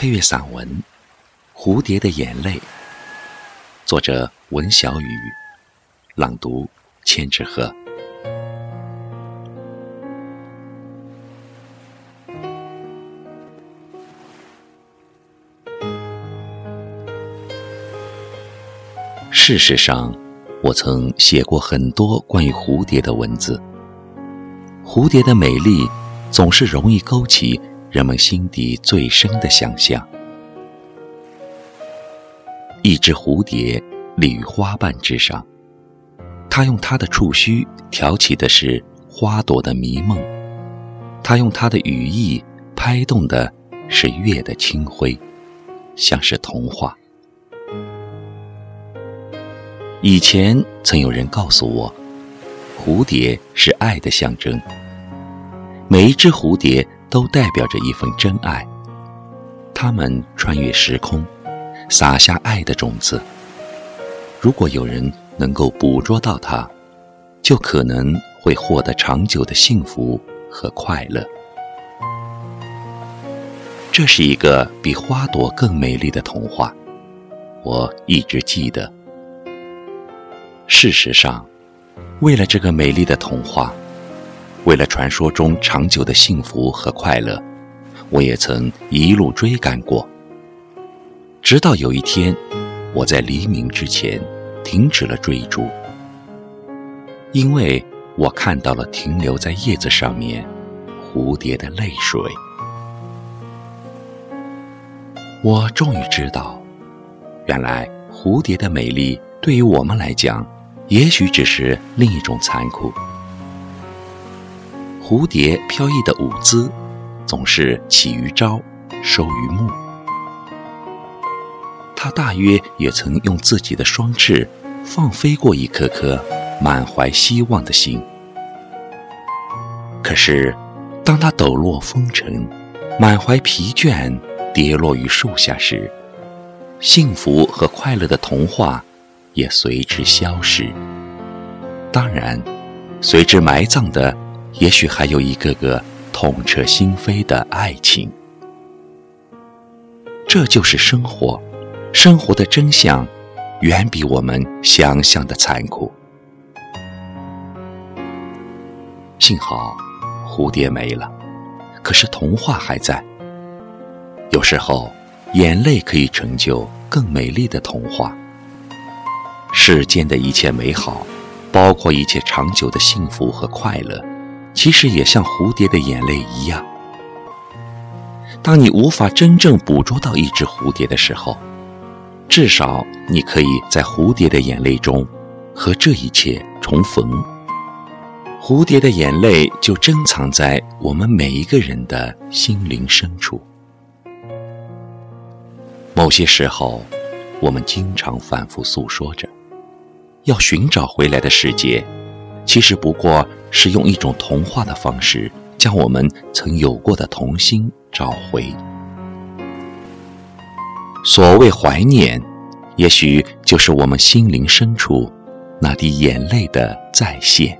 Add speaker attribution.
Speaker 1: 配乐散文《蝴蝶的眼泪》，作者文小雨，朗读千纸鹤。事实上，我曾写过很多关于蝴蝶的文字。蝴蝶的美丽总是容易勾起人们心底最深的想象。一只蝴蝶立于花瓣之上，它用它的触须挑起的是花朵的迷梦，它用它的羽翼拍动的是月的清辉，像是童话。以前曾有人告诉我，蝴蝶是爱的象征。每一只蝴蝶都代表着一份真爱，他们穿越时空，撒下爱的种子。如果有人能够捕捉到它，就可能会获得长久的幸福和快乐。这是一个比花朵更美丽的童话，我一直记得。事实上，为了这个美丽的童话，为了传说中长久的幸福和快乐，我也曾一路追赶过。直到有一天，我在黎明之前停止了追逐，因为我看到了停留在叶子上面蝴蝶的泪水。我终于知道，原来蝴蝶的美丽对于我们来讲。也许只是另一种残酷。蝴蝶飘逸的舞姿，总是起于朝，收于暮。它大约也曾用自己的双翅，放飞过一颗颗满怀希望的心。可是，当它抖落风尘，满怀疲倦，跌落于树下时，幸福和快乐的童话。也随之消失。当然，随之埋葬的，也许还有一个个痛彻心扉的爱情。这就是生活，生活的真相，远比我们想象的残酷。幸好，蝴蝶没了，可是童话还在。有时候，眼泪可以成就更美丽的童话。世间的一切美好，包括一切长久的幸福和快乐，其实也像蝴蝶的眼泪一样。当你无法真正捕捉到一只蝴蝶的时候，至少你可以在蝴蝶的眼泪中和这一切重逢。蝴蝶的眼泪就珍藏在我们每一个人的心灵深处。某些时候，我们经常反复诉说着。要寻找回来的世界，其实不过是用一种童话的方式，将我们曾有过的童心找回。所谓怀念，也许就是我们心灵深处那滴眼泪的再现。